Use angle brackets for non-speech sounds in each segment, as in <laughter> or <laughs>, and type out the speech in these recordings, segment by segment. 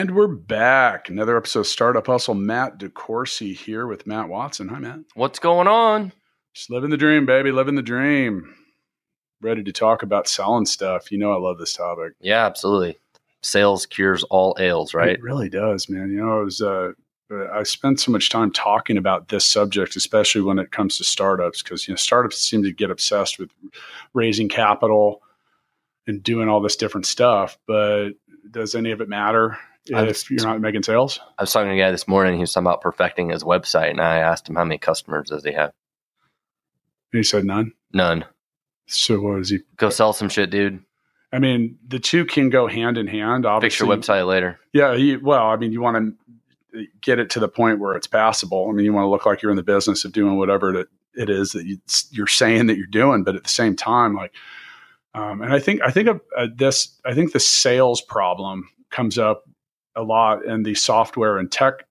And we're back. Another episode of Startup Hustle. Matt DeCoursey here with Matt Watson. Hi, Matt. What's going on? Just living the dream, baby. Living the dream. Ready to talk about selling stuff. You know, I love this topic. Yeah, absolutely. Sales cures all ails, right? It really does, man. You know, I was, uh, I spent so much time talking about this subject, especially when it comes to startups, because you know startups seem to get obsessed with raising capital and doing all this different stuff. But does any of it matter if you're not making sales? I was talking to a guy this morning. He was talking about perfecting his website, and I asked him how many customers does he have. And he said none. None. So what is he? Go sell some shit, dude. I mean, the two can go hand in hand. Fix Obviously, your website later. Yeah. You, well, I mean, you want to get it to the point where it's passable. I mean, you want to look like you're in the business of doing whatever it, it is that you, you're saying that you're doing, but at the same time, like, um, and I think I think of uh, this. I think the sales problem comes up a lot in the software and tech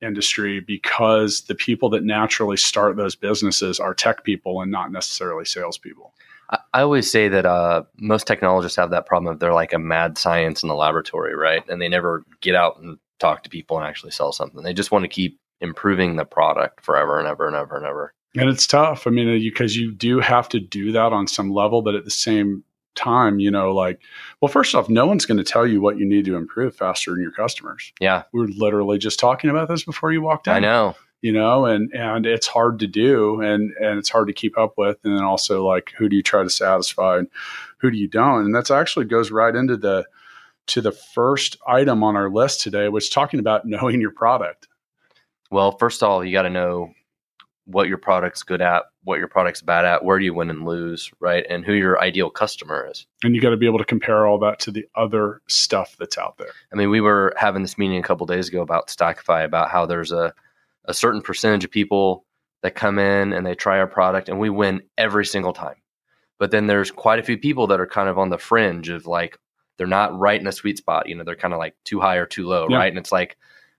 industry because the people that naturally start those businesses are tech people and not necessarily salespeople. I, I always say that uh, most technologists have that problem of they're like a mad science in the laboratory, right? And they never get out and talk to people and actually sell something. They just want to keep improving the product forever and ever and ever and ever. And it's tough. I mean, because you do have to do that on some level, but at the same time, you know, like, well, first off, no one's going to tell you what you need to improve faster than your customers. Yeah, We are literally just talking about this before you walked in. I know. You know, and and it's hard to do, and and it's hard to keep up with, and then also like, who do you try to satisfy, and who do you don't, and that's actually goes right into the to the first item on our list today, which is talking about <laughs> knowing your product. Well, first of all, you got to know what your product's good at, what your product's bad at, where do you win and lose, right? And who your ideal customer is. And you got to be able to compare all that to the other stuff that's out there. I mean, we were having this meeting a couple days ago about Stackify, about how there's a, a certain percentage of people that come in and they try our product and we win every single time. But then there's quite a few people that are kind of on the fringe of like, they're not right in a sweet spot. You know, they're kind of like too high or too low, Yeah. right? And it's like,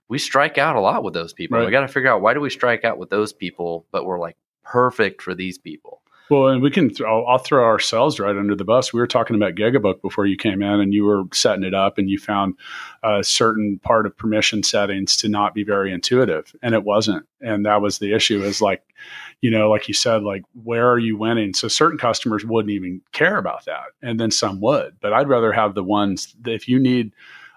we strike out a lot with those people. Right. We got to figure out why do we strike out with those people, but we're like perfect for these people. Well, and we can. Th- I'll, I'll throw ourselves right under the bus. We were talking about Gigabook before you came in, and you were setting it up, and you found a certain part of permission settings to not be very intuitive, and it wasn't. And that was the issue. Is like, you know, like you said, like where are you winning? So certain customers wouldn't even care about that, and then some would. But I'd rather have the ones that if you need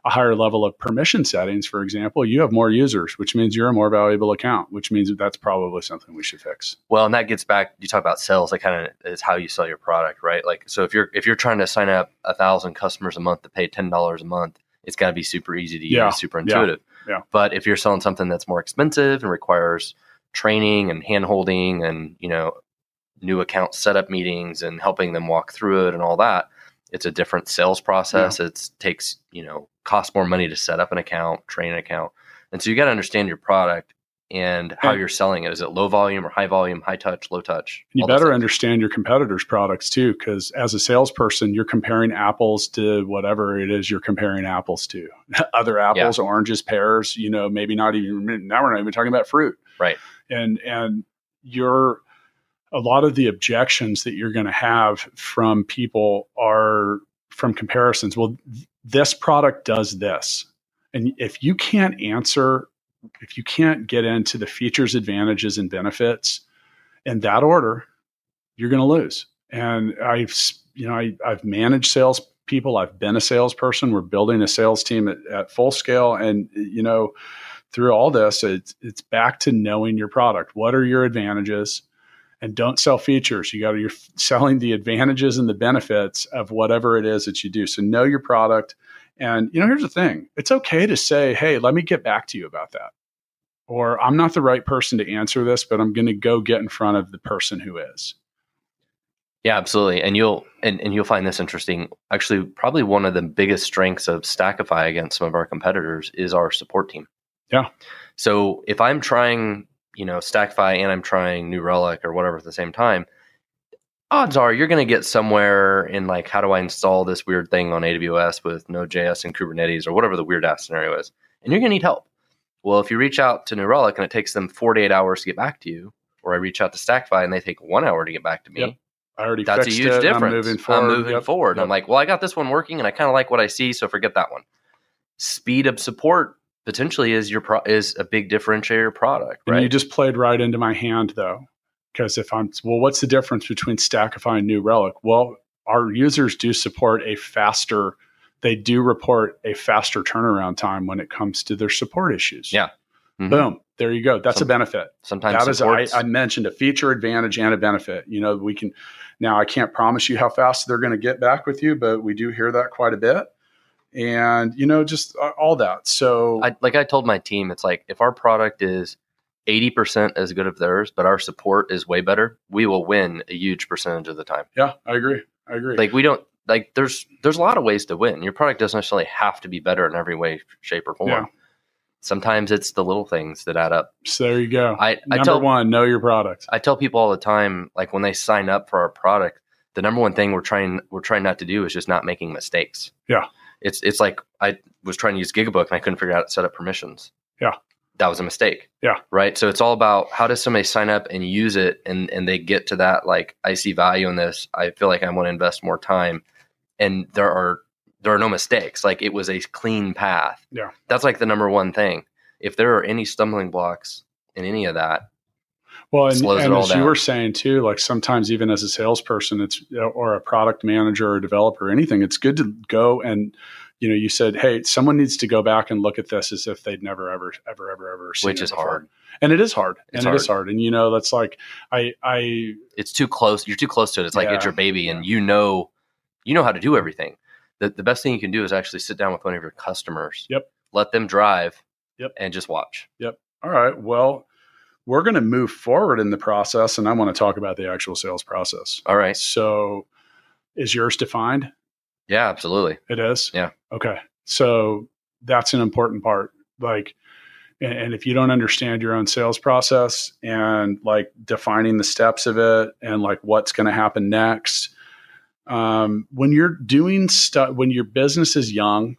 a higher level of permission settings, for example, you have more users, which means you're a more valuable account, which means that that's probably something we should fix. Well, and that gets back. You talk about sales. That kind of is how you sell your product, right? Like, so if you're if you're trying to sign up a thousand customers a month to pay ten dollars a month, it's got to be super easy to use, Yeah. super intuitive. Yeah. But if you're selling something that's more expensive and requires training and hand holding and you know new account setup meetings and helping them walk through it and all that, it's a different sales process. It takes you know costs more money to set up an account, train an account, and so you got to understand your product and how you're selling it. Is it low volume or high volume, high touch, low touch? You better understand your competitors' products too, because as a salesperson, you're comparing apples to whatever it is you're comparing apples to. <laughs> Other apples, oranges, pears. You know, maybe not even now. We're not even talking about fruit, Right. And and you're a lot of the objections that you're going to have from people are from comparisons. Well, this product does this, and if you can't answer, if you can't get into the features, advantages, and benefits in that order, you're going to lose. And I've, you know, I, I've managed sales people. I've been a salesperson. We're building a sales team at, at full scale. And, you know, through all this, it's, it's back to knowing your product. What are your advantages? And don't sell features. You got to, you're selling the advantages and the benefits of whatever it is that you do. So know your product. And, you know, here's the thing it's okay to say, hey, let me get back to you about that or I'm not the right person to answer this, but I'm going to go get in front of the person who is. Yeah, absolutely. And you'll and, and you'll find this interesting. Actually, probably one of the biggest strengths of Stackify against some of our competitors is our support team. Yeah. So if I'm trying, you know, Stackify and I'm trying New Relic or whatever at the same time, odds are you're going to get somewhere in like, how do I install this weird thing on AWS with Node.js and Kubernetes or whatever the weird ass scenario is. And you're going to need help. Well, if you reach out to New Relic and it takes them 48 hours to get back to you, or I reach out to Stackify and they take one hour to get back to me, Yep. I already that's a huge it. difference. I'm moving forward. I'm moving Yep. forward. Yep. I'm like, well, I got this one working, and I kind of like what I see, so forget that one. Speed of support potentially is your pro- is a big differentiator product, And right? you just played right into my hand, though, because if I'm well, what's the difference between Stackify and New Relic? Well, our users do support a faster. They do report a faster turnaround time when it comes to their support issues. Yeah. Mhm. Boom. There you go. That's Some- a benefit. Sometimes That is, I, support's- I mentioned a feature advantage and a benefit. You know, we can now. I can't promise you how fast they're going to get back with you, but we do hear that quite a bit, and you know, just all that. So I, like I told my team, it's like if our product is 80% as good as theirs, but our support is way better, we will win a huge percentage of the time. yeah, I agree. I agree. Like we don't like there's there's a lot of ways to win. Your product doesn't necessarily have to be better in every way, shape, or form. Yeah. Sometimes it's the little things that add up. so there you go. I, I Number tell one, know your product. I tell people all the time, like when they sign up for our product, the number one thing we're trying we're trying not to do is just not making mistakes. Yeah. It's it's like I was trying to use Gigabook and I couldn't figure out how to set up permissions. Yeah. That was a mistake. Yeah. Right. So it's all about how does somebody sign up and use it and and they get to that like I see value in this. I feel like I want to invest more time. And there are there are no mistakes. Like it was a clean path. Yeah. That's like the number one thing. If there are any stumbling blocks in any of that, Well, and, and as you were saying too, like sometimes even as a salesperson, it's or a product manager or developer, or anything, it's good to go and you know, you said, hey, someone needs to go back and look at this as if they'd never, ever, ever, ever, ever seen it. which is before. hard. and it is hard, It's and it is hard, and you know, that's like I, I, it's too close. You're too close to it. It's like it's your baby, and you know, you know how to do everything. The the best thing you can do is actually sit down with one of your customers. Yep. Let them drive. Yep. And just watch. Yep. All right, well, we're going to move forward in the process, and I want to talk about the actual sales process. All right. So, is yours defined? Yeah, absolutely. It is. Yeah. Okay. So that's an important part. Like, and, and if you don't understand your own sales process and like defining the steps of it and like what's going to happen next, um, when you're doing stuff, when your business is young,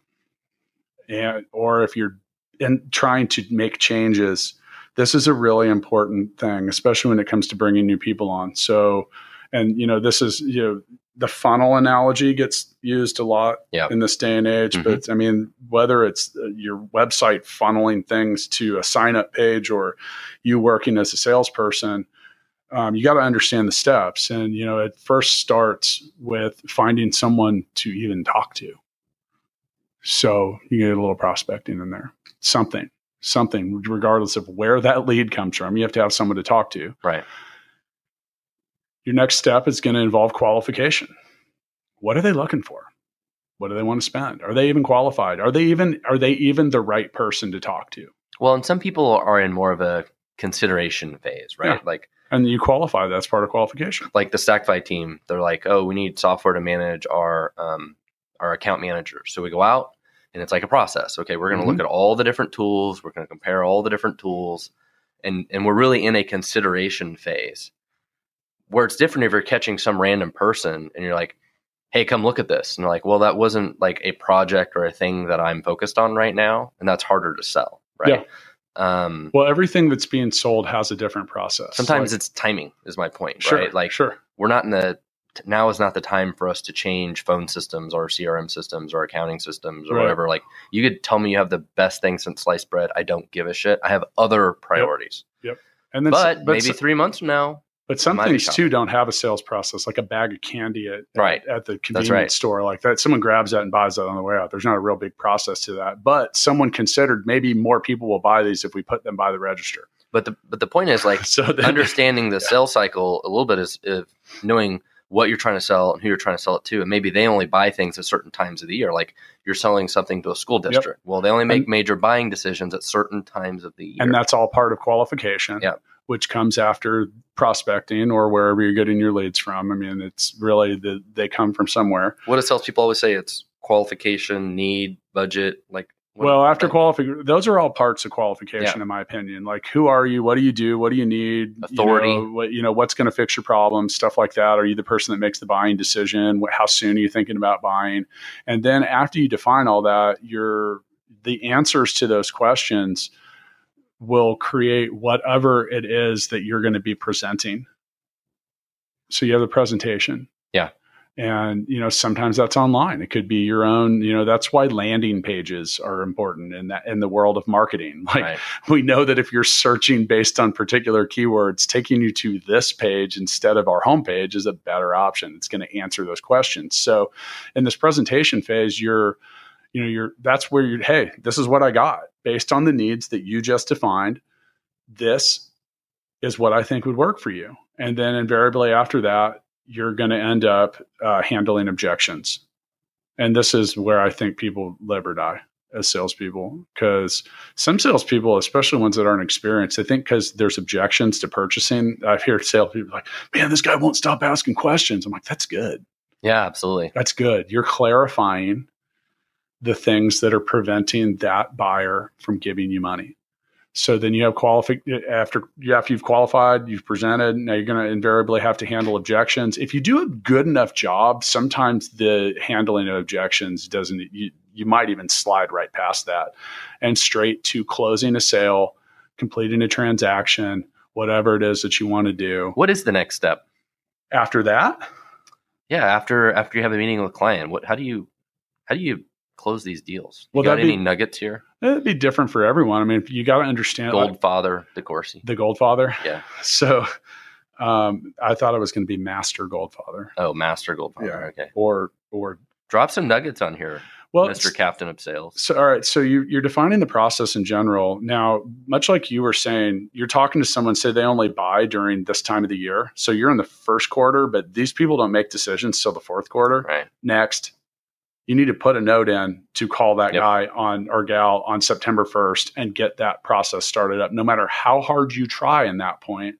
and or if you're in trying to make changes, this is a really important thing, especially when it comes to bringing new people on. So, and you know, this is you know the funnel analogy gets used a lot Yeah. in this day and age. Mhm. But I mean, whether it's uh, your website funneling things to a sign up page or you working as a salesperson, um, you got to understand the steps. And, you know, it first starts with finding someone to even talk to. So you get a little prospecting in there, something, something, regardless of where that lead comes from. You have to have someone to talk to. Right. Your next step is going to involve qualification. What are they looking for? What do they want to spend? Are they even qualified? Are they even are they even the right person to talk to? Well, and some people are in more of a consideration phase, right? Yeah. Like And you qualify. That's part of qualification. like the Stackify team, they're like, oh, we need software to manage our um, our account managers. So we go out and it's like a process. Okay, we're going to Mhm. look at all the different tools. We're going to compare all the different tools, and and we're really in a consideration phase. Where it's different if you're catching some random person and you're like, hey, come look at this, and they're like, well, that wasn't like a project or a thing that I'm focused on right now, and that's harder to sell, right? Um, Well, everything that's being sold has a different process. sometimes Like- it's timing is my point, sure, right? Like sure, we're not in the now is not the time for us to change phone systems or CRM systems or accounting systems or Right. whatever. Like you could tell me you have the best thing since sliced bread. I don't give a shit. I have other priorities. Yep. And then But, maybe so- three months from now, But some things too don't have a sales process, like a bag of candy at Right. at, at the convenience right. store, like that. Someone grabs that and buys that on the way out. There's not a real big process to that, but someone considered maybe more people will buy these if we put them by the register. but the but the point is like <laughs> so then, understanding the <laughs> Yeah. sales cycle a little bit is, is knowing what you're trying to sell and who you're trying to sell it to, and maybe they only buy things at certain times of the year. Like you're selling something to a school Yep. district. Well, they only make And- major buying decisions at certain times of the year. and that's all part of qualification, Yeah. which comes after prospecting or wherever you're getting your leads from. I mean, it's really the they come from somewhere. what do salespeople always say? It's qualification, need, budget. Like What- well, after qualification, those are all parts of qualification, Yeah. in my opinion. Like, who are you? What do you do? What do you need? Authority. You know, what, you know what's going to fix your problem? Stuff like that. Are you the person that makes the buying decision? What, how soon are you thinking about buying? And then after you define all that, your the answers to those questions will create whatever it is that you're going to be presenting. So you have the presentation. Yeah. And you know, sometimes that's online. It could be your own, you know, that's why landing pages are important in that in the world of marketing. <laughs> Like right. we know that if you're searching based on particular keywords, taking you to this page instead of our homepage is a better option. It's going to answer those questions. So in this presentation phase, you're you know, you're that's where you're hey, this is what I got based on the needs that you just defined. This is what I think would work for you. And then invariably after that, you're going to end up uh, handling objections. And this is where I think people live or die as salespeople because some salespeople, especially ones that aren't experienced, they think because there's objections to purchasing. I've heard salespeople like, man, this guy won't stop asking questions. I'm like, that's good. Yeah, absolutely. That's good. You're clarifying the things that are preventing that buyer from giving you money. So then you have qualified after after you've qualified, you've presented. Now you're going to invariably have to handle objections. If you do a good enough job, sometimes the handling of objections doesn't. You, you might even slide right past that and straight to closing a sale, completing a transaction, whatever it is that you want to do. What is the next step? After that, Yeah, after after you have a meeting with a client, what how do you how do you close these deals? Well, you got that'd be- any nuggets here? It'd be different for everyone. I mean, you got to understand like, Goldfather DeCoursey. the Goldfather. Yeah. <laughs> So um, I thought it was going to be Master Goldfather Oh, Master Goldfather. Yeah. Okay. or or Drop some nuggets on here, well, Mr. Captain of Sales. So all right, so you, you're defining the process in general. Now, much like you were saying, you're talking to someone say they only buy during this time of the year. So you're in the first quarter, but these people don't make decisions till the fourth quarter. Right. Next, you need to put a note in to call that Yep. guy on or gal on September 1st and get that process started up. No matter how hard you try in that point,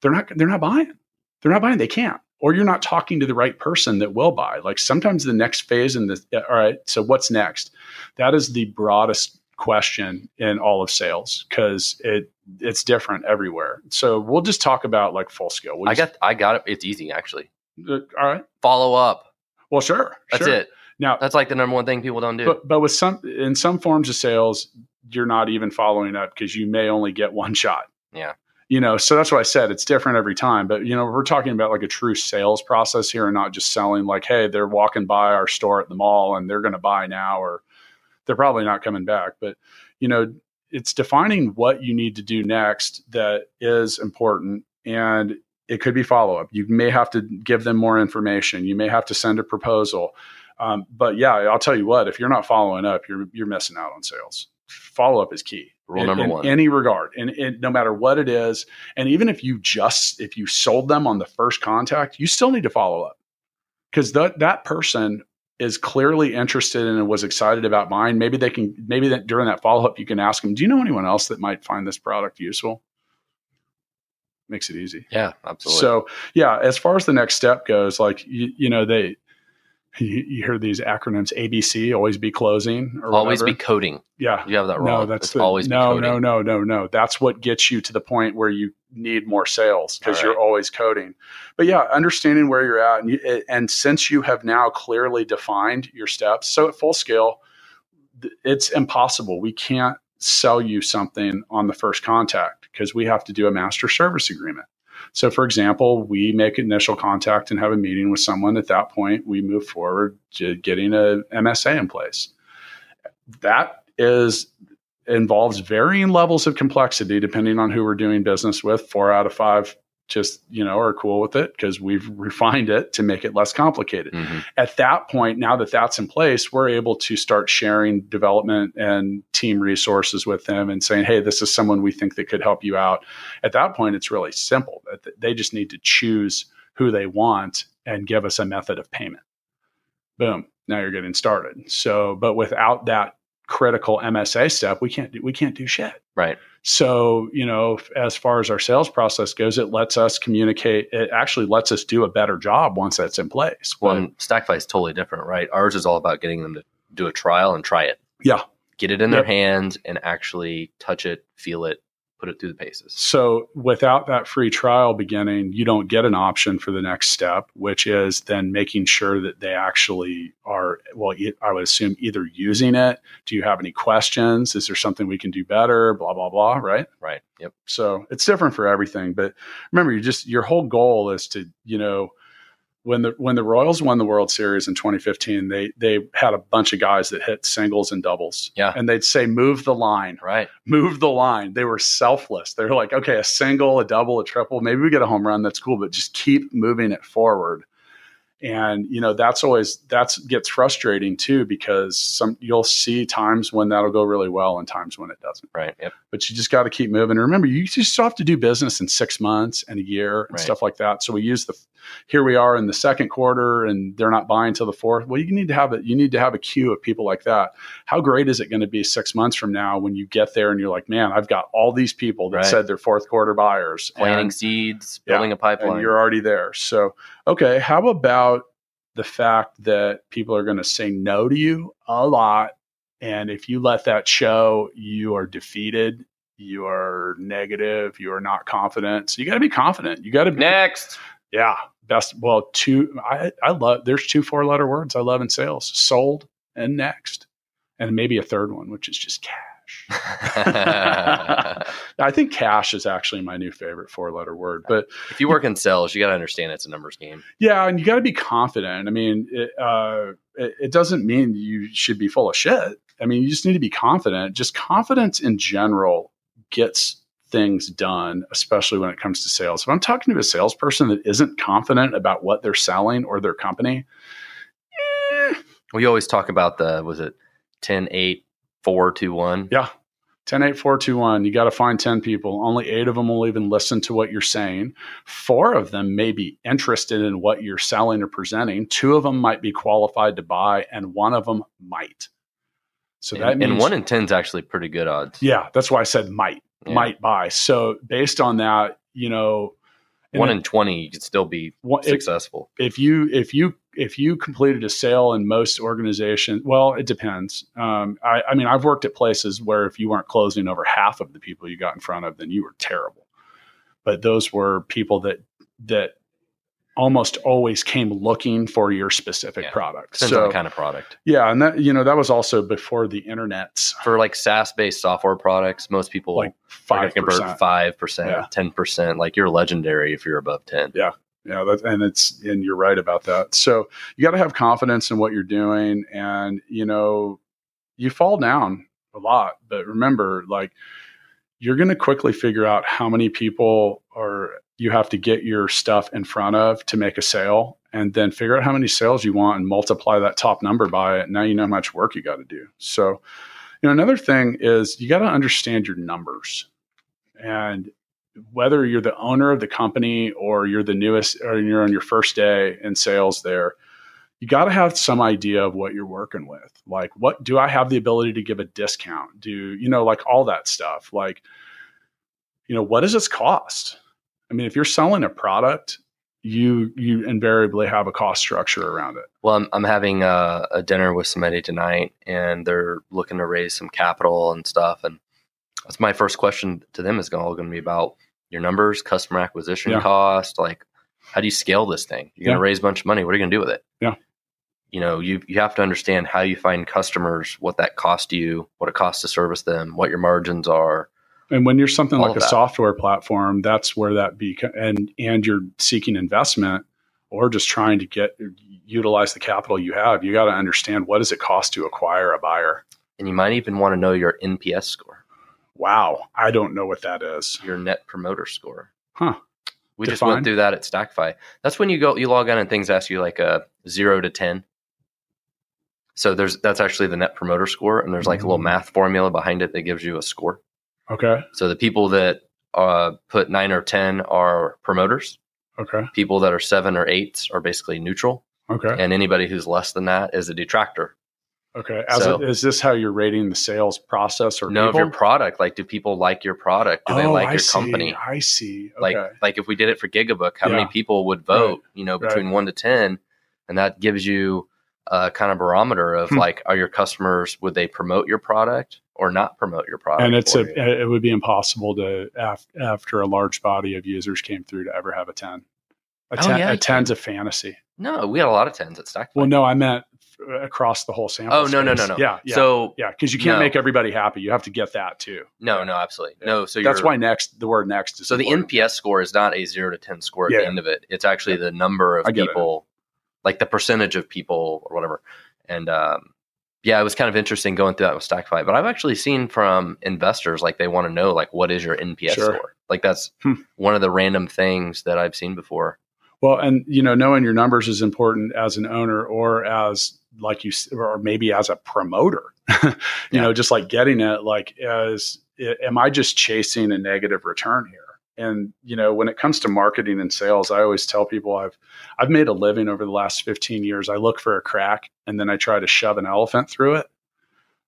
they're not they're not buying. They're not buying. They can't. Or you're not talking to the right person that will buy. Like sometimes the next phase in this, all right, so what's next? That is the broadest question in all of sales because it it's different everywhere. So we'll just talk about like full scale. We'll I got I got it. It's easy actually. uh, all right. Follow up. Well, sure. That's sure. it. Now, That's like the number one thing people don't do. but but with some in some forms of sales, you're not even following up because you may only get one shot. Yeah. You know, so that's what I said. It's different every time. But you know, we're talking about like a true sales process here, and not just selling like, hey, they're walking by our store at the mall and they're going to buy now, or they're probably not coming back. But you know, it's defining what you need to do next that is important, and it could be follow up. You may have to give them more information. You may have to send a proposal. Um, but yeah, I'll tell you what, if you're not following up, you're you're missing out on sales. Follow up is key. Rule in, number in one. any regard, and, and no matter what it is, and even if you just if you sold them on the first contact, you still need to follow up because that that person is clearly interested in and was excited about buying. Maybe they can maybe that during that follow up, you can ask them, "Do you know anyone else that might find this product useful?" Makes it easy. yeah, absolutely. So yeah, as far as the next step goes, like you, you know, they you, you hear these acronyms ABC, always be closing or always whatever. be coding. yeah. You have that wrong. No, that's It's the, always be no, coding. no, no, no, no. That's what gets you to the point where you need more sales because All you're always coding. But yeah, understanding where you're at, and, you, and since you have now clearly defined your steps, so at full scale, it's impossible. We can't sell you something on the first contact because we have to do a master service agreement. So, for example, we make initial contact and have a meeting with someone. At that point, we move forward to getting a MSA in place. That is involves varying levels of complexity depending on who we're doing business with. Four out of five just you know are cool with it because we've refined it to make it less complicated Mhm. at that point, now that that's in place, we're able to start sharing development and team resources with them and saying, hey, this is someone we think that could help you out. At that point, it's really simple. They just need to choose who they want and give us a method of payment. Boom. Now you're getting started. So, but without that critical MSA step, we can't do, we can't do shit. Right. So, you know, as far as our sales process goes, it lets us communicate. It actually lets us do a better job once that's in place. Well, and Stackify is totally different, right? Ours is all about getting them to do a trial and try it. Yeah. get it in their hands and actually touch it, feel it, put it through the paces. So without that free trial beginning, you don't get an option for the next step, which is then making sure that they actually are, well, I would assume either using it. Do you have any questions? Is there something we can do better? Blah, blah, blah. Right. Right. Yep. So it's different for everything. But remember, you just, your whole goal is to, you know, when the when the Royals won the World Series in 2015, they they had a bunch of guys that hit singles and doubles. Yeah. And they'd say, move the line Right. move the line. They were selfless. They're like, okay, a single, a double, a triple, maybe we get a home run. That's cool, but just keep moving it forward. And you know that's always that's gets frustrating too because some you'll see times when that'll go really well and times when it doesn't. Right. Yep. But you just got to keep moving. And remember, you just have to do business in six months and a year and Right. stuff like that. So we use the here we are in the second quarter and they're not buying till the fourth. Well, you need to have it. You need to have a queue of people like that how great is it going to be six months from now when you get there and you're like, man, I've got all these people that Right. said they're fourth quarter buyers, Planting and, seeds, Yeah. building a pipeline. and you're already there. So, okay, how about the fact that people are going to say no to you a lot, and if you let that show, you are defeated. You are negative. You are not confident. So you got to be confident. You got to be Next. yeah, best. Well, two. I I love. There's two four letter words I love in sales: sold and next, and maybe a third one, which is just cash. <laughs> I think cash is actually my new favorite four letter word. But if you work in sales, you got to understand it's a numbers game. yeah, and you got to be confident. I mean, it, uh, it, it doesn't mean you should be full of shit. I mean, you just need to be confident. Just confidence in general gets things done, especially when it comes to sales. If I'm talking to a salesperson that isn't confident about what they're selling or their company, eh, We always talk about the was it 10 8 4 2 1. Yeah. 10 8 4 2 1 you got to find 10 people only eight of them will even listen to what you're saying four of them may be interested in what you're selling or presenting two of them might be qualified to buy and one of them might so that and, means and 1 in 10 is actually pretty good odds. yeah that's why i said might Yeah. might buy so based on that you know 1 and in 20 you could still be one- if, successful. if you if you if you completed a sale in most organizations well it depends um, I, I mean i've worked at places where if you weren't closing over half of the people you got in front of then you were terrible but those were people that that almost always came looking for your specific Yeah. product Depends on the kind of product. yeah and that you know that was also before the internet's For like SaaS based software products, most people like five convert five percent, ten percent. Like you're legendary if you're above ten. Yeah, Yeah, that, and it's and you're right about that. So you got to have confidence in what you're doing, and you know, you fall down a lot, but remember, like you're going to quickly figure out how many people are you have to get your stuff in front of to make a sale, and then figure out how many sales you want and multiply that top number by it. Now you know how much work you got to do. So, you know, another thing is you got to understand your numbers and whether you're the owner of the company or you're the newest or you're on your first day in sales there you got to have some idea of what you're working with like what do i have the ability to give a discount do you know like all that stuff like you know what does this cost i mean if you're selling a product you you invariably have a cost structure around it Well, I'm, I'm having a, a dinner with somebody tonight, and they're looking to raise some capital and stuff. And that's my first question to them is all going to be about your numbers, customer acquisition Yeah. cost, like how do you scale this thing? You're going to raise a bunch of money. What are you going to do with it? Yeah. You know, you you have to understand how you find customers, what that costs you, what it costs to service them, what your margins are. And when you're something All like a that. software platform, that's where that be and and you're seeking investment or just trying to get utilize the capital you have. You got to understand what does it cost to acquire a buyer. And you might even want to know your NPS score, Wow, I don't know what that is. your net promoter score. Huh. We just went through that at Stackify. That's when you go, you log in and things ask you like a zero to 10. So there's, that's actually the net promoter score. And there's like a little Mm. math formula behind it that gives you a score. Okay, So the people that uh, put nine or 10 are promoters. okay, People that are seven or eights are basically neutral. okay, And anybody who's less than that is a detractor. okay. As So- a, is this how you're rating the sales process or No, of your product. Like, do people like your product? Do they Oh, like I your see, company? I see. Okay. like like if we did it for gigabook how Yeah. many people would vote you know Right. between 1 to 10 and that gives you a kind of barometer of Hmm. like, are your customers would they promote your product or not promote your product? and it's a you? it would be impossible to af- after a large body of users came through to ever have a 10 a, Oh, yeah, a you 10's a fantasy no. We had a lot of tens at Stackify. well no i meant across the whole sample Oh, no, no, space. no, no. yeah yeah So yeah because you can't no. make everybody happy you have to get that too no, no, absolutely Yeah. no. So that's why next the word next is So the. NPS score is not a zero to ten score at the end of it. It's actually the number of people, like the percentage of people or whatever. And um, yeah, it was kind of interesting going through that with Stackify. But I've actually seen from investors like they want to know like what is your NPS Sure. score? Like that's Hmm. one of the random things that I've seen before. Well, and you know, knowing your numbers is important as an owner or as like you or maybe as a promoter. <laughs> you Yeah. know, just like getting it like as am I just chasing a negative return here? And you know, when it comes to marketing and sales, I always tell people I've I've made a living over the last 15 years. I look for a crack and then I try to shove an elephant through it.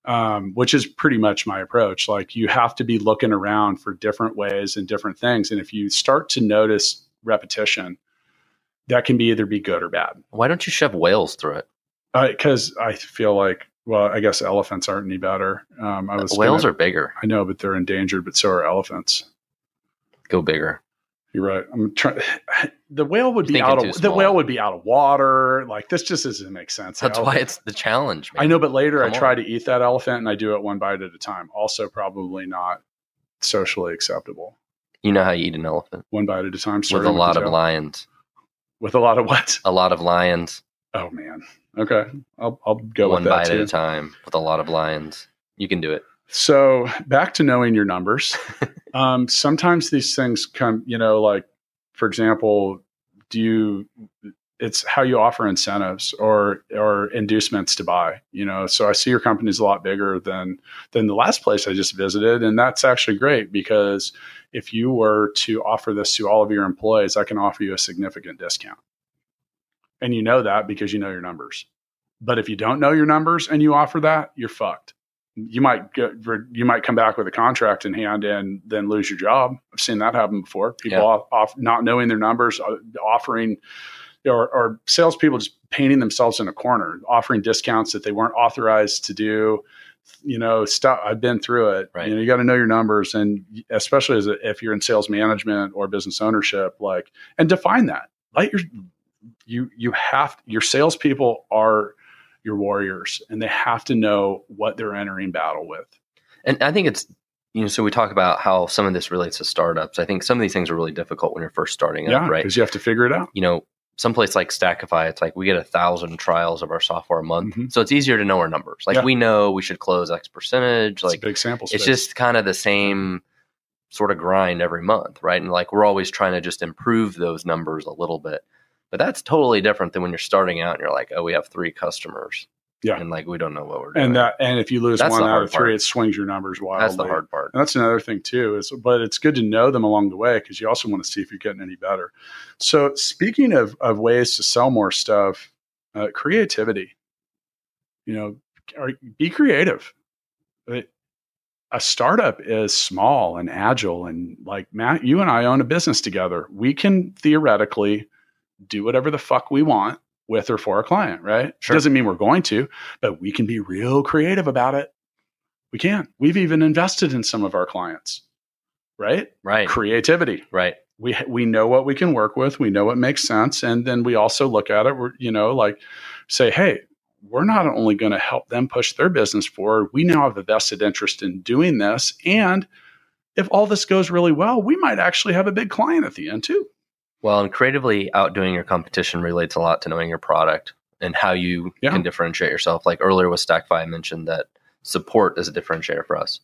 Um, which is pretty much my approach. Like you have to be looking around for different ways and different things. And if you start to notice repetition, that can be either be good or bad. Why don't you shove whales through it? Because I feel like, well, I guess elephants aren't any better. Um, I was whales gonna- are bigger. I know, but they're endangered. But so are elephants. Go bigger. You're right. I'm trying. <sighs> The whale would be out of the whale would be out of water. Like this just doesn't make sense. That's why it's the challenge. Man. I know, but later I Come try to eat that elephant and I do it one bite at a time. Also, probably not socially acceptable. You know how you eat an elephant One bite at a time. with a lot of lions. With a lot of what? A lot of lions. Oh man. Okay, I'll I'll go one with that bite too. at a time with a lot of lions. You can do it. So back to knowing your numbers. <laughs> um, sometimes these things come, you know, like for example, do you? It's how you offer incentives or or inducements to buy. You know, so I see your company's a lot bigger than than the last place I just visited, and that's actually great because if you were to offer this to all of your employees, I can offer you a significant discount, and you know that because you know your numbers. But if you don't know your numbers and you offer that, you're fucked you might get you might come back with a contract in hand and then lose your job. I've seen that happen before. People Yeah. off, off not knowing their numbers, uh, offering or, or salespeople just painting themselves in a corner, offering discounts that they weren't authorized to do. You know, stuff. I've been through it. Right. You know, you got to know your numbers, and especially as a, if you're in sales management or business ownership, like and define that. Like your you you have your salespeople are your warriors and they have to know what they're entering battle with. And I think it's you know, so we talk about how some of this relates to startups. I think some of these things are really difficult when you're first starting Yeah, up, right? because you have to figure it out. You know, someplace like Stackify, it's like we get a thousand trials of our software a month, Mhm. so it's easier to know our numbers. Like Yeah. we know we should close X percentage. It's Like a big sample space. it's just kind of the same sort of grind every month, right? And like we're always trying to just improve those numbers a little bit. But that's totally different than when you're starting out and you're like, oh, we have three customers. Yeah. And like we don't know what we're doing. and that and if you lose That's one out of three, part. it swings your numbers wildly. that's the hard part. And that's another thing too. Is but it's good to know them along the way because you also want to see if you're getting any better. So speaking of of ways to sell more stuff, uh, creativity. You know, are, be creative. It- a startup is small and agile, and like Matt, you and I own a business together. We can theoretically do whatever the fuck we want with or for a client, right? Sure. Doesn't mean we're going to, but we can be real creative about it. We can. We've even invested in some of our clients, right? Right. Creativity. Right. We we know what we can work with. We know what makes sense, and then we also look at it. We're you know like say, hey, we're not only going to help them push their business forward. We now have a vested interest in doing this, and if all this goes really well, we might actually have a big client at the end too. Well, and creatively outdoing your competition relates a lot to knowing your product and how you Yeah. can differentiate yourself. Like earlier with Stackify, I mentioned that support is a differentiator for us.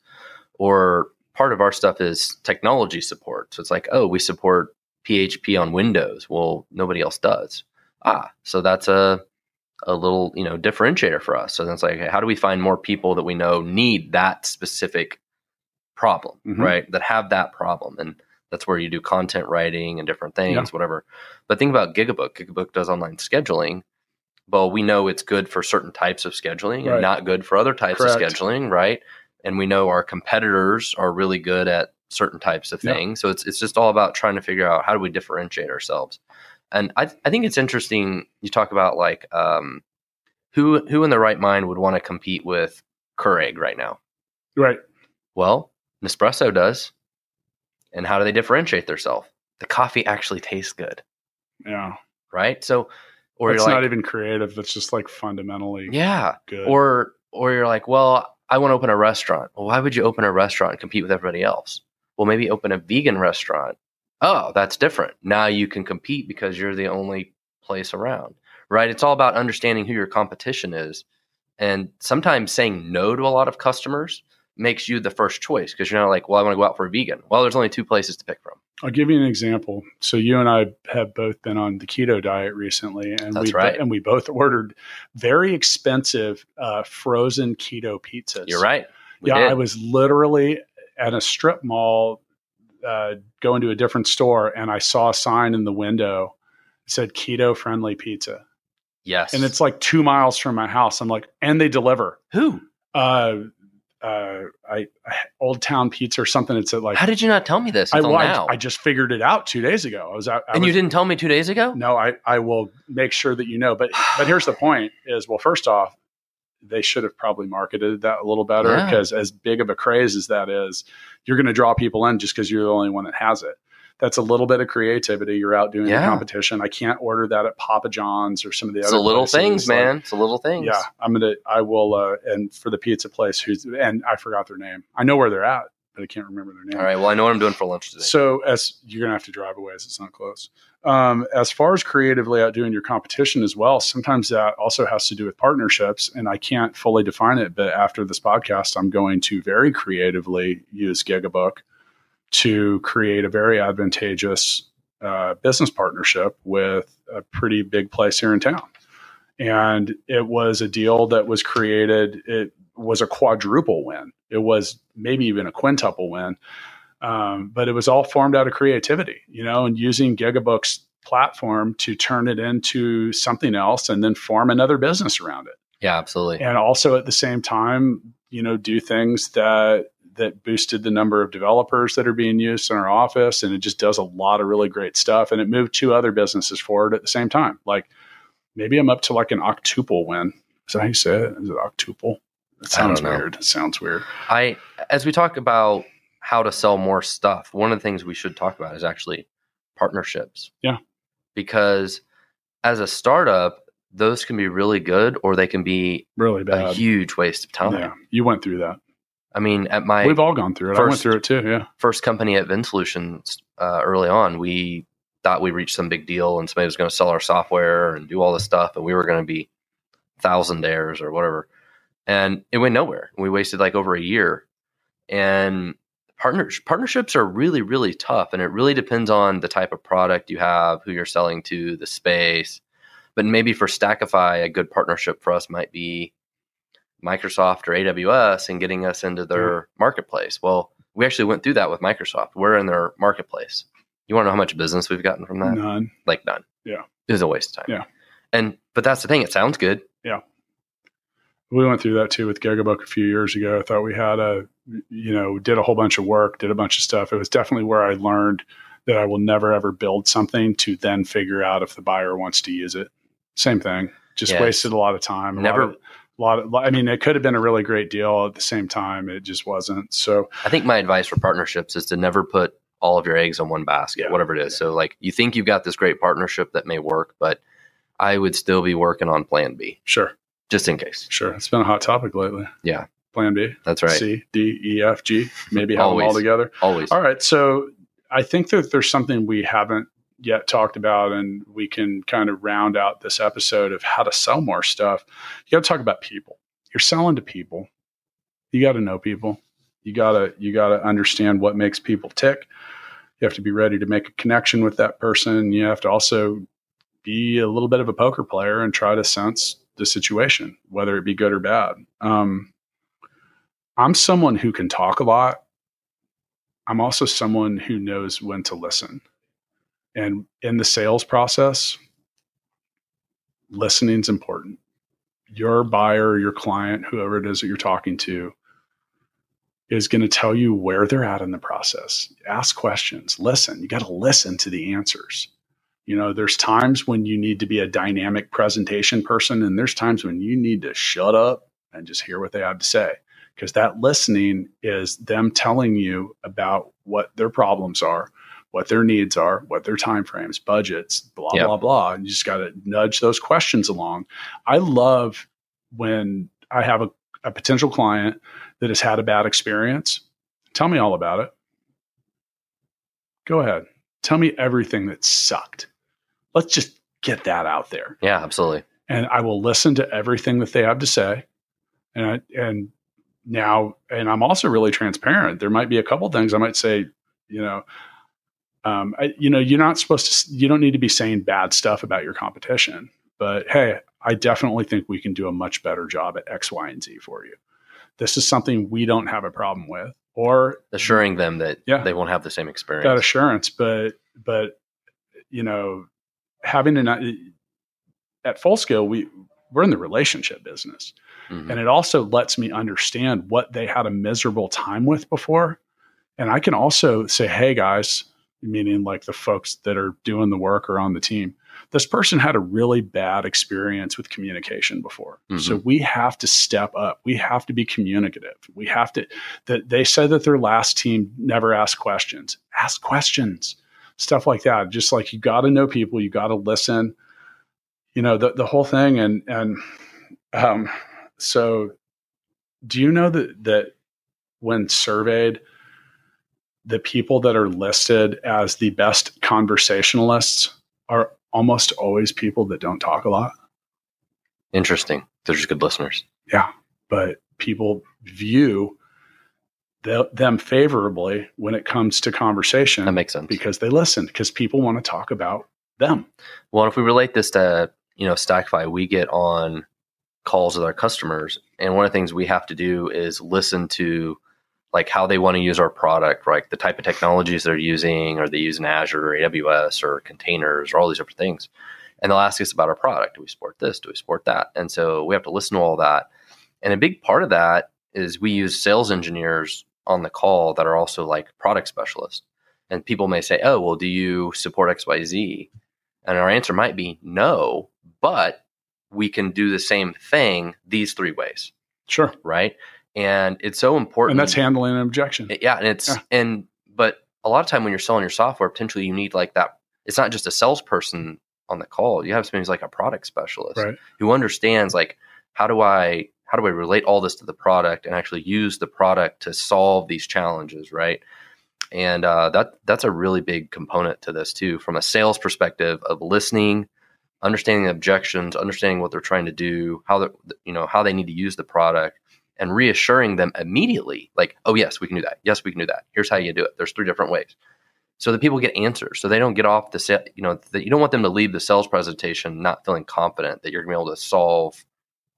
Or part of our stuff is technology support. So it's like, oh, we support PHP on Windows. Well, nobody else does. Ah, so that's a a little, you know, differentiator for us. So then it's like, okay, how do we find more people that we know need that specific problem, Mhm. right? That have that problem. And that's where you do content writing and different things, Yeah. whatever. But think about Gigabook. Gigabook does online scheduling. Well, we know it's good for certain types of scheduling Right. and not good for other types of scheduling, right? And we know our competitors are really good at certain types of Yeah. things. So it's it's just all about trying to figure out how do we differentiate ourselves. And I I think it's interesting you talk about like um who who in the right mind would want to compete with Keurig right now? Right. Well, Nespresso does. And how do they differentiate themselves? The coffee actually tastes good, Yeah. right? So, or it's you're like, not even creative. It's just like fundamentally yeah, good. or or you're like, well, I want to open a restaurant. Well, why would you open a restaurant and compete with everybody else? Well, maybe open a vegan restaurant. Oh, that's different. Now you can compete because you're the only place around, right? It's all about understanding who your competition is. And sometimes saying no to a lot of customers makes you the first choice because you're not like, well, I want to go out for a vegan. Well, there's only two places to pick from. I'll give you an example. So you and I have both been on the keto diet recently, and That's we right. and we both ordered very expensive uh, frozen keto pizzas. You're right. We yeah, did. I was literally at a strip mall uh, going to a different store, and I saw a sign in the window that said keto friendly pizza, yes. and it's like two miles from my house. I'm like, and they deliver. who? Uh, uh, I, Old Town Pizza or something. It's at like How did you not tell me this I, until I- now? I just figured it out two days ago. I was out, I and you didn't tell me two days ago? No, I, I will make sure that you know. But <sighs> but here's the point: is well, first off, they should have probably marketed that a little better Yeah. because as big of a craze as that is, you're going to draw people in just because you're the only one that has it. That's a little bit of creativity. You're out doing Yeah. the competition. I can't order that at Papa John's or some of the It's other the little places. things, Like, man. It's a little things. yeah, I'm gonna. I will. Uh, and for the pizza place, who's and I forgot their name. I know where they're at, but I can't remember their name. All right. Well, I know what I'm doing for lunch today. So as you're gonna have to drive away as it's not close. Um, as far as creatively outdoing your competition as well, sometimes that also has to do with partnerships, and I can't fully define it. But after this podcast, I'm going to very creatively use Gigabook to create a very advantageous uh, business partnership with a pretty big place here in town. And it was a deal that was created. It was a quadruple win. It was maybe even a quintuple win um, but it was all formed out of creativity, you know, and using Gigabook's platform to turn it into something else and then form another business around it. yeah, absolutely. And also at the same time, you know, do things that that boosted the number of developers that are being used in our office and it just does a lot of really great stuff and it moved two other businesses forward at the same time. Like maybe I'm up to like an octuple win. Is that how you say it? Is it octuple? It sounds weird. It sounds weird. I as we talk about how to sell more stuff, one of the things we should talk about is actually partnerships. Yeah. Because as a startup, those can be really good or they can be Really a huge waste of time. Yeah. You went through that. I mean, at my We've all gone through it. I went first- through it too. Yeah. first company at VinSolutions uh, early on, we thought we reached some big deal and somebody was going to sell our software and do all this stuff, and we were going to be thousandaires or whatever. And it went nowhere. We wasted like over a year. And partners partnerships are really really tough, and it really depends on the type of product you have, who you're selling to, the space. But maybe for Stackify, a good partnership for us might be Microsoft or AWS and getting us into their marketplace. Well, we actually went through that with Microsoft. We're in their marketplace. You want to know how much business we've gotten from that? None. Like none. Yeah. It was a waste of time. Yeah. And but that's the thing. It sounds good. Yeah. We went through that too with Gigabook a few years ago. I thought we had a, you know, did a whole bunch of work, did a bunch of stuff. It was definitely where I learned that I will never ever build something to then figure out if the buyer wants to use it. Same thing. Just wasted a lot of time. Never- Lot lot of, I mean, it could have been a really great deal at the same time. It just wasn't. So I think my advice for partnerships is to never put all of your eggs on one basket, Yeah. whatever it is. So like you think you've got this great partnership that may work, but I would still be working on plan B sure, just in case. sure. It's been a hot topic lately. Yeah. Plan B. That's right. C, D, E, F, G. Maybe have them all together. Always. All right. So I think that there's something we haven't yet talked about, and we can kind of round out this episode of how to sell more stuff. You got to talk about people. You're selling to people. You got to know people. You gotta you gotta understand what makes people tick. You have to be ready to make a connection with that person. You have to also be a little bit of a poker player and try to sense the situation, whether it be good or bad. Um, I'm someone who can talk a lot. I'm also someone who knows when to listen. And in the sales process, listening is important. Your buyer, your client, whoever it is that you're talking to, is going to tell you where they're at in the process. Ask questions, listen. You got to listen to the answers. You know, there's times when you need to be a dynamic presentation person, and there's times when you need to shut up and just hear what they have to say. Because that listening is them telling you about what their problems are, what their needs are, what their timeframes, budgets, blah, Yep. blah, blah. And you just got to nudge those questions along. I love when I have a, a potential client that has had a bad experience. Tell me all about it. Go ahead. Tell me everything that sucked. Let's just get that out there. Yeah, absolutely. And I will listen to everything that they have to say. And I, and now, and I'm also really transparent. There might be a couple things I might say, you know, um, I, you know, you're not supposed to, you don't need to be saying bad stuff about your competition, but hey, I definitely think we can do a much better job at X, Y, and Z for you. This is something we don't have a problem with, or Assuring them that Yeah. they won't have the same experience. that assurance. But, but, you know, having an, at full scale, we, we're in the relationship business. Mhm. And it also lets me understand what they had a miserable time with before. And I can also say, hey, guys, meaning like the folks that are doing the work or on the team, this person had a really bad experience with communication before. So we have to step up. We have to be communicative. We have to, that they said that their last team never asked questions. Ask questions, stuff like that. Just like you got to know people, you got to listen, you know, the, the whole thing. And, and, um, so, do you know that that when surveyed, the people that are listed as the best conversationalists are almost always people that don't talk a lot, Interesting. They're just good listeners. Yeah. But people view the, them favorably when it comes to conversation That makes sense. because they listen because people want to talk about them. Well, if we relate this to, you know, Stackify, we get on calls with our customers. And one of the things we have to do is listen to like how they want to use our product, right? The type of technologies they're using, or they use in Azure or AWS or containers or all these different things. And they'll ask us about our product. Do we support this? Do we support that? And so we have to listen to all that. And a big part of that is we use sales engineers on the call that are also like product specialists. And people may say, oh, well, do you support XYZ? And our answer might be no, but we can do the same thing these three ways, Sure. right? And it's so important. And that's handling an objection. yeah, and it's Yeah. and but a lot of time when you're selling your software, potentially you need like that. It's not just a salesperson on the call. You have somebody who's like a product specialist Right. who understands like how do I how do I relate all this to the product and actually use the product to solve these challenges, right? And uh, that that's a really big component to this too, from a sales perspective of listening, understanding the objections, understanding what they're trying to do, how they you know how they need to use the product, and reassuring them immediately, like, oh yes, we can do that. Yes, we can do that. Here's how you do it. There's three different ways. So the people get answers. So they don't get off the set. You know, that you don't want them to leave the sales presentation not feeling confident that you're going to be able to solve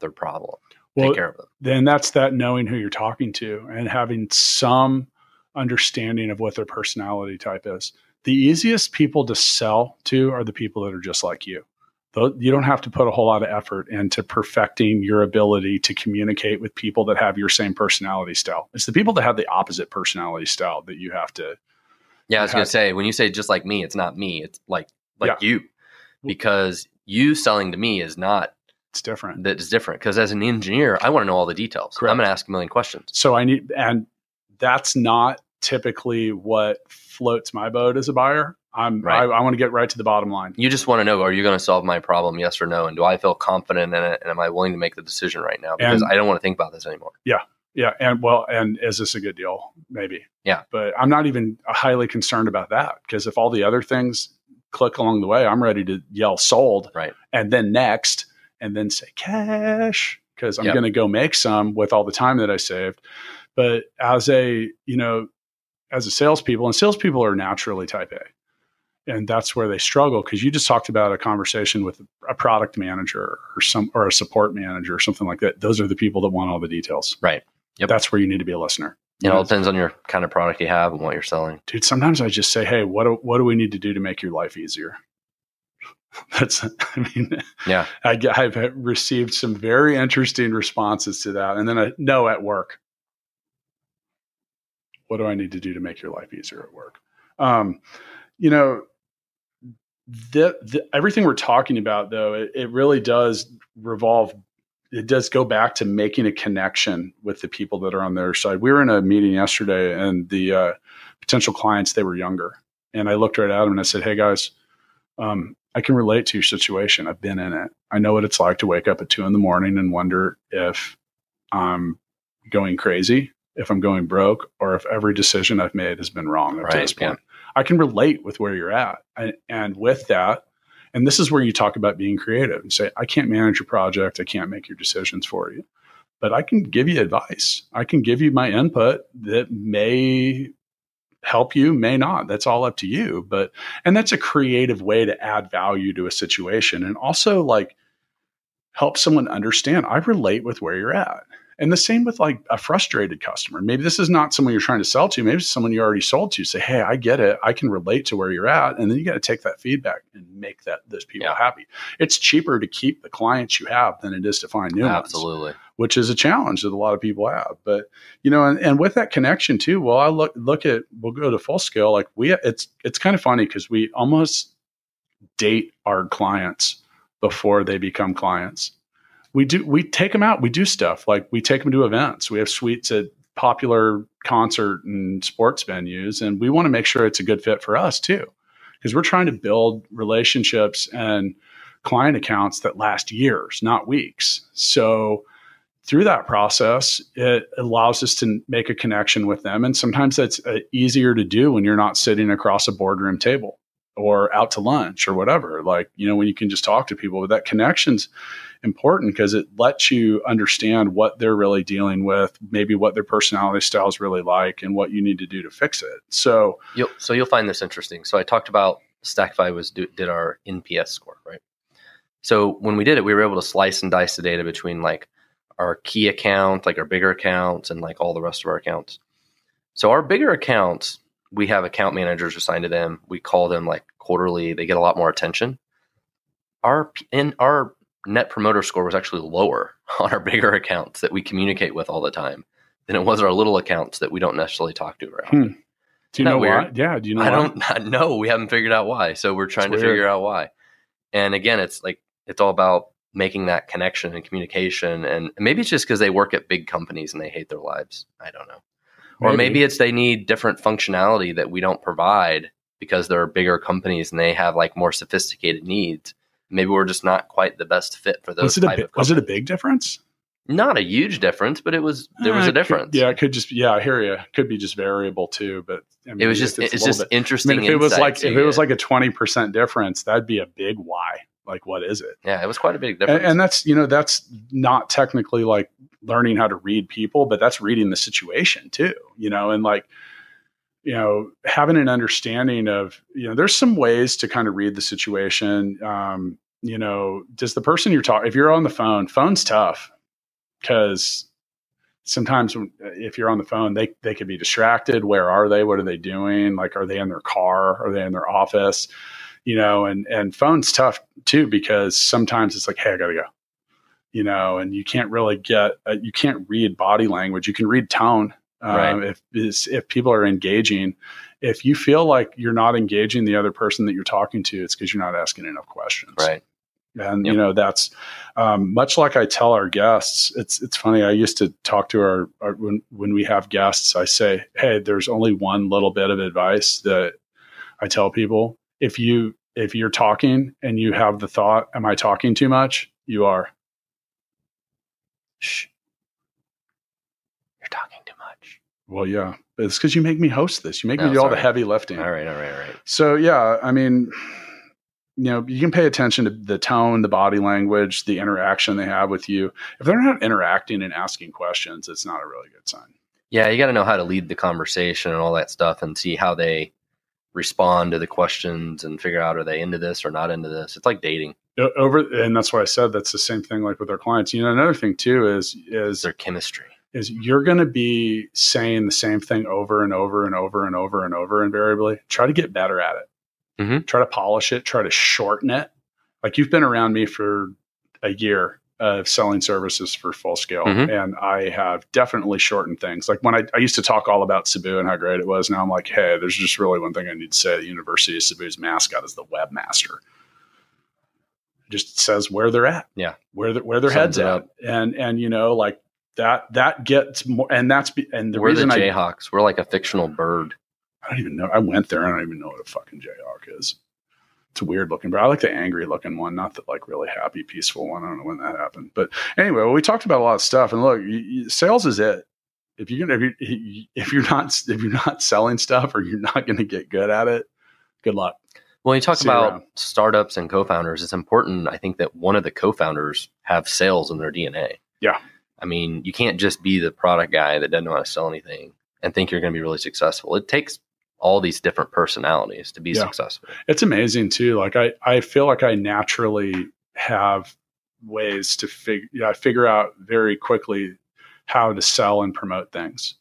their problem, Well, take care of them. then that's that knowing who you're talking to and having some understanding of what their personality type is. The easiest people to sell to are the people that are just like you. You don't have to put a whole lot of effort into perfecting your ability to communicate with people that have your same personality style. It's the people that have the opposite personality style that you have to. Yeah, I was going to say when you say just like me, it's not me. It's like like Yeah. you, because you selling to me is not It's different. that is different. Because as an engineer, I want to know all the details. Correct. I'm going to ask a million questions. So I need, and that's not typically what floats my boat as a buyer. I'm, Right. I, I want to get right to the bottom line. You just want to know: Are you going to solve my problem? Yes or no? And do I feel confident in it? And am I willing to make the decision right now? Because And- I don't want to think about this anymore. Yeah, yeah, and well, and is this a good deal? Maybe. Yeah. But I'm not even highly concerned about that because if all the other things click along the way, I'm ready to yell sold. Right. And then next, and then say cash because I'm Yep. going to go make some with all the time that I saved. But as a, you know, as a salespeople, and salespeople are naturally type A. And that's where they struggle because you just talked about a conversation with a product manager or some or a support manager or something like that. Those are the people that want all the details. Right. Yep. That's where you need to be a listener. It all depends on your kind of product you have and what you're selling. Dude, sometimes I just say, hey, what do, what do we need to do to make your life easier? <laughs> That's, I mean, Yeah. I, I've received some very interesting responses to that. And then I know at work, what do I need to do to make your life easier at work? Um, you know, the, the, everything we're talking about though it, it really does revolve it does go back to making a connection with the people that are on their side. We were in a meeting yesterday and the uh, potential clients they were younger. And i looked right at them and i said hey guys um, i can relate to your situation. I've been in it. I know what it's like to wake up at two in the morning and wonder if i'm going crazy if i'm going broke or if every decision i've made has been wrong up Right, to this point I can relate with where you're at. And, and with that, and this is where you talk about being creative and say, I can't manage your project. I can't make your decisions for you, but I can give you advice. I can give you my input that may help you, may not. That's all up to you. But, and that's a creative way to add value to a situation and also like help someone understand I relate with where you're at. And the same with like a frustrated customer. Maybe this is not someone you're trying to sell to. Maybe it's someone you already sold to. Say, hey, I get it. I can relate to where you're at. And then you got to take that feedback and make that those people Yeah. happy. It's cheaper to keep the clients you have than it is to find new ones Absolutely. which is a challenge that a lot of people have. But you know, and, and with that connection too, well, I look look at we'll go to full scale. Like we, it's it's kind of funny because we almost date our clients before they become clients. We do we take them out. We do stuff like we take them to events. We have suites at popular concert and sports venues, and we want to make sure it's a good fit for us too, because we're trying to build relationships and client accounts that last years, not weeks. So through that process, it allows us to make a connection with them. And sometimes that's uh, easier to do when you're not sitting across a boardroom table or out to lunch or whatever. Like, you know, when you can just talk to people, but that connection's important because it lets you understand what they're really dealing with, maybe what their personality style is really like, and what you need to do to fix it. So, You'll, so you'll find this interesting. So I talked about Stackify was did our NPS score, right? So when we did it, we were able to slice and dice the data between like our key account, like our bigger accounts, and like all the rest of our accounts. So our bigger accounts, we have account managers assigned to them. We call them like quarterly. They get a lot more attention. Our in our net promoter score was actually lower <laughs> on our bigger accounts that we communicate with all the time than it was our little accounts that we don't necessarily talk to very often. Hmm. do you know why? Yeah. Do you know I why? don't <laughs> know. We haven't figured out why. So we're trying It's to weird. figure out why. And again, it's like it's all about making that connection and communication. And maybe it's just because they work at big companies and they hate their lives. I don't know. Or maybe it's they need different functionality that we don't provide because they're bigger companies and they have like more sophisticated needs. Maybe we're just not quite the best fit for those was it a type bi- of was it a big difference? not a huge difference, but it was there was Uh, a difference. Could, yeah, it could just yeah, I hear you. Could be just variable too, but I mean, It was just it's, it's, just bit- I interesting. mean, if it was like if you it was like a twenty percent difference, that'd be a big why. Like, what is it? yeah, it was quite a big And, difference. and that's you know that's not technically like learning how to read people, but that's reading the situation too. You know, and like you know having an understanding of you know there's some ways to kind of read the situation. Um, you know, does the person you're talking if you're on the phone, phone's tough because sometimes when, if you're on the phone, they they could be distracted. Where are they? What are they doing? Like, are they in their car? Are they in their office? You know, and and phone's tough too because sometimes it's like, hey, I gotta go. You know, and you can't really get uh, you can't read body language. You can read tone. Um, Right. If if people are engaging, if you feel like you're not engaging the other person that you're talking to, it's because you're not asking enough questions right. And Yep. you know that's um, much like I tell our guests. It's it's funny. I used to talk to our, our when when we have guests. I say, hey, there's only one little bit of advice that I tell people. If you if you're talking and you have the thought, "Am I talking too much?" You are. Shh. You're talking too much. Well, yeah, it's because you make me host this. You make No, me do all the heavy lifting. All right, all right, all right. So yeah, I mean, you know, you can pay attention to the tone, the body language, the interaction they have with you. If they're not interacting and asking questions, it's not a really good sign. Yeah, you got to know how to lead the conversation and all that stuff and see how they respond to the questions and figure out are they into this or not into this. It's like dating. Over, and that's why I said that's the same thing like with our clients. You know, another thing too is is their chemistry. is you're going to be saying the same thing over and over and over and over and over invariably. Try to get better at it. Mhm. Try to polish it. Try to shorten it. Like you've been around me for a year. of selling services for full scale, Mhm. and I have definitely shortened things. Like when I, I used to talk all about Cebu and how great it was. Now I'm like, hey, there's just really one thing I need to say. The University of Cebu's mascot is the webmaster. It just says where they're at, Yeah. where the, where their Sums heads at, up. and and you know like that that gets more, and that's be, and the We're the reason I Jayhawks. We're like a fictional bird. I don't even know. I went there. I don't even know what a fucking Jayhawk is. It's a weird looking, but I like the angry looking one, not the like really happy, peaceful one. I don't know when that happened, but anyway, well, we talked about a lot of stuff. And look, you, you, sales is it. If you're gonna, if you if you're not <laughs> if you're not selling stuff or you're not going to get good at it, good luck. When you talk See about around. startups and co-founders, it's important. I think that one of the co-founders have sales in their DNA. Yeah. I mean, you can't just be the product guy that doesn't know how to sell anything and think you're going to be really successful. It takes all these different personalities to be Yeah. successful. It's amazing too. Like I, I feel like I naturally have ways to figure, yeah, I figure out very quickly how to sell and promote things.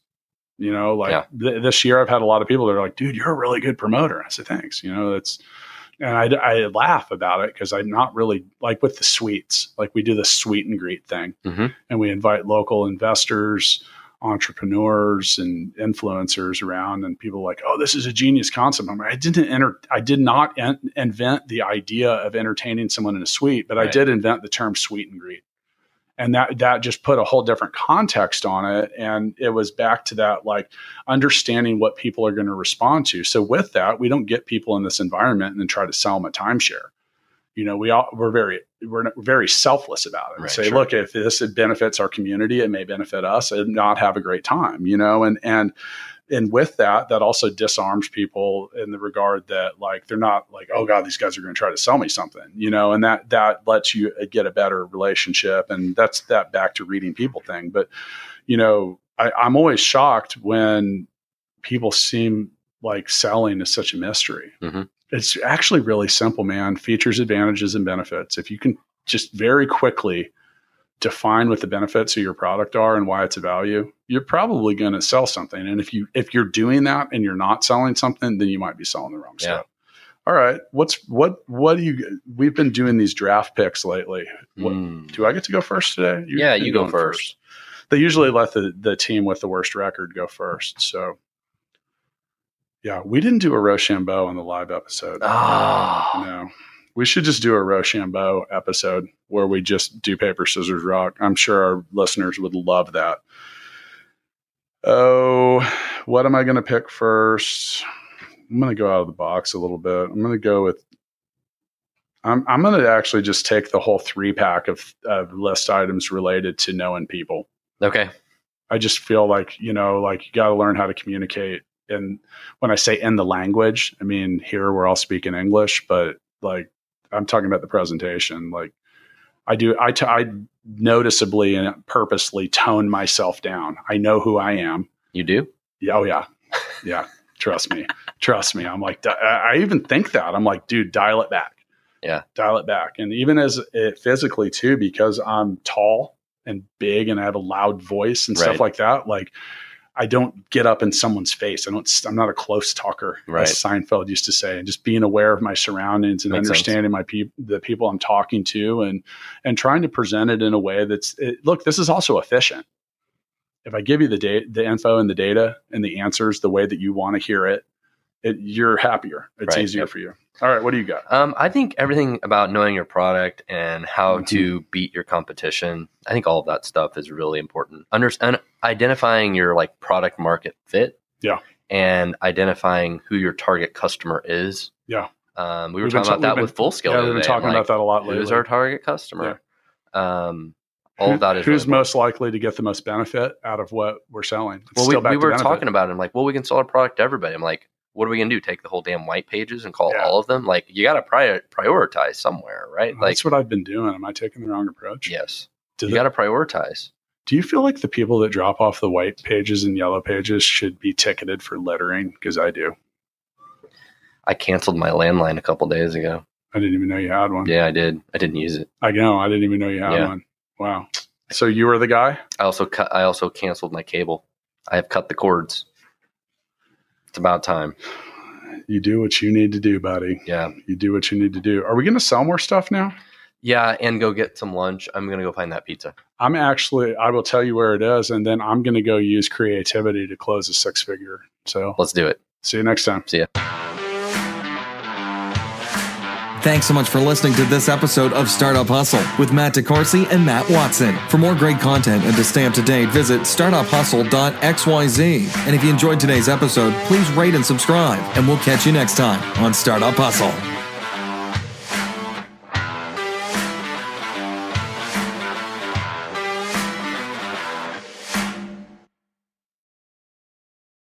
You know, like Yeah. th- this year, I've had a lot of people that are like, "Dude, you're a really good promoter." I said, "Thanks." You know, that's, and I, I laugh about it because I'm not really like with the suites, Like we do the sweet and greet thing, Mhm. and we invite local investors, entrepreneurs, and influencers around, and people like, "Oh, this is a genius concept." I'm like, I didn't enter, I did not en- invent the idea of entertaining someone in a suite, but I did invent the term sweet and greet. And that that just put a whole different context on it and it was back to that like understanding what people are going to respond to. So with that we don't get people in this environment and then try to sell them a timeshare you know we all we're very we're very selfless about it Right, say sure. look if this benefits our community it may benefit us and not have a great time you know and and and with that that also disarms people in the regard that like they're not like oh god these guys are going to try to sell me something you know and that that lets you uh, get a better relationship and that's that back to reading people thing but you know I, i'm always shocked when people seem like selling is such a mystery. Mhm. it's actually really simple man. Features advantages and benefits. If you can just very quickly define what the benefits of your product are and why it's a value you're probably going to sell something. And if you if you're doing that and you're not selling something then you might be selling the wrong Yeah. stuff. All right. What's what what do you we've been doing these draft picks lately. What, Mm. do i get to go first today? You- Yeah, you're go going first. they usually let the the team with the worst record go first. So yeah we didn't do a rochambeau on the live episode Ah. no. We should just do a Rochambeau episode where we just do paper, scissors, rock. I'm sure our listeners would love that. Oh, what am I going to pick first? I'm going to go out of the box a little bit. I'm going to go with. I'm I'm going to actually just take the whole three pack of, of list items related to knowing people. Okay. I just feel like you know, like you got to learn how to communicate. And when I say in the language, I mean here we're all speaking English, but like I'm talking about the presentation. Like I do, I, t- I noticeably and purposely tone myself down. I know who I am. You do? Yeah, oh yeah, yeah. Trust me, trust me. I'm like, I I even think that I'm like, dude, dial it back. Yeah. dial it back. And even as it physically too, because I'm tall and big and I have a loud voice and Right. stuff like that. Like, I don't get up in someone's face. I don't. I'm not a close talker, Right. as Seinfeld used to say. And just being aware of my surroundings and Makes sense. understanding my people, the people I'm talking to, and and trying to present it in a way that's it, look. This is also efficient. If I give you the data, the info and the data and the answers the way that you want to hear it, it you're happier. It's Right, easier yep. for you. All right, what do you got? Um, I think everything about knowing your product and how Mhm. to beat your competition, I think all of that stuff is really important. Under- and identifying your like product market fit. Yeah. And identifying who your target customer is. Yeah. Um, we were We've talking ta- about that been- with full scale. Yeah, we've been talking about that a lot lately. Who's our target customer? Um, all Who- of that is who's really most likely to get the most benefit out of what we're selling. It's well, we, we were benefit. talking about it. I'm like, well, we can sell our product to everybody. I'm like, what are we gonna do? Take the whole damn white pages and call Yeah. all of them? Like, you got to prior- prioritize somewhere, right? Like, That's what I've been doing. Am I taking the wrong approach? yes, Do, you got to prioritize. do you feel like the people that drop off the white pages and yellow pages should be ticketed for lettering? Because I do. I canceled my landline a couple days ago. I didn't even know you had one. Yeah, I did. I didn't use it. I know. I didn't even know you had Yeah. one. Wow. So you were the guy? I also cut. I also canceled my cable. I have cut the cords. It's about time. You do what you need to do, buddy. Yeah. You do what you need to do. Are we going to sell more stuff now? Yeah, and go get some lunch. I'm gonna go find that pizza. I'm actually, I will tell you where it is, and then I'm going to go use creativity to close a six figure. So Let's do it. see you next time. See ya. Thanks so much for listening to this episode of Startup Hustle with Matt DeCoursey and Matt Watson. For more great content and to stay up to date, visit startuphustle.xyz. And if you enjoyed today's episode, please rate and subscribe, and we'll catch you next time on Startup Hustle.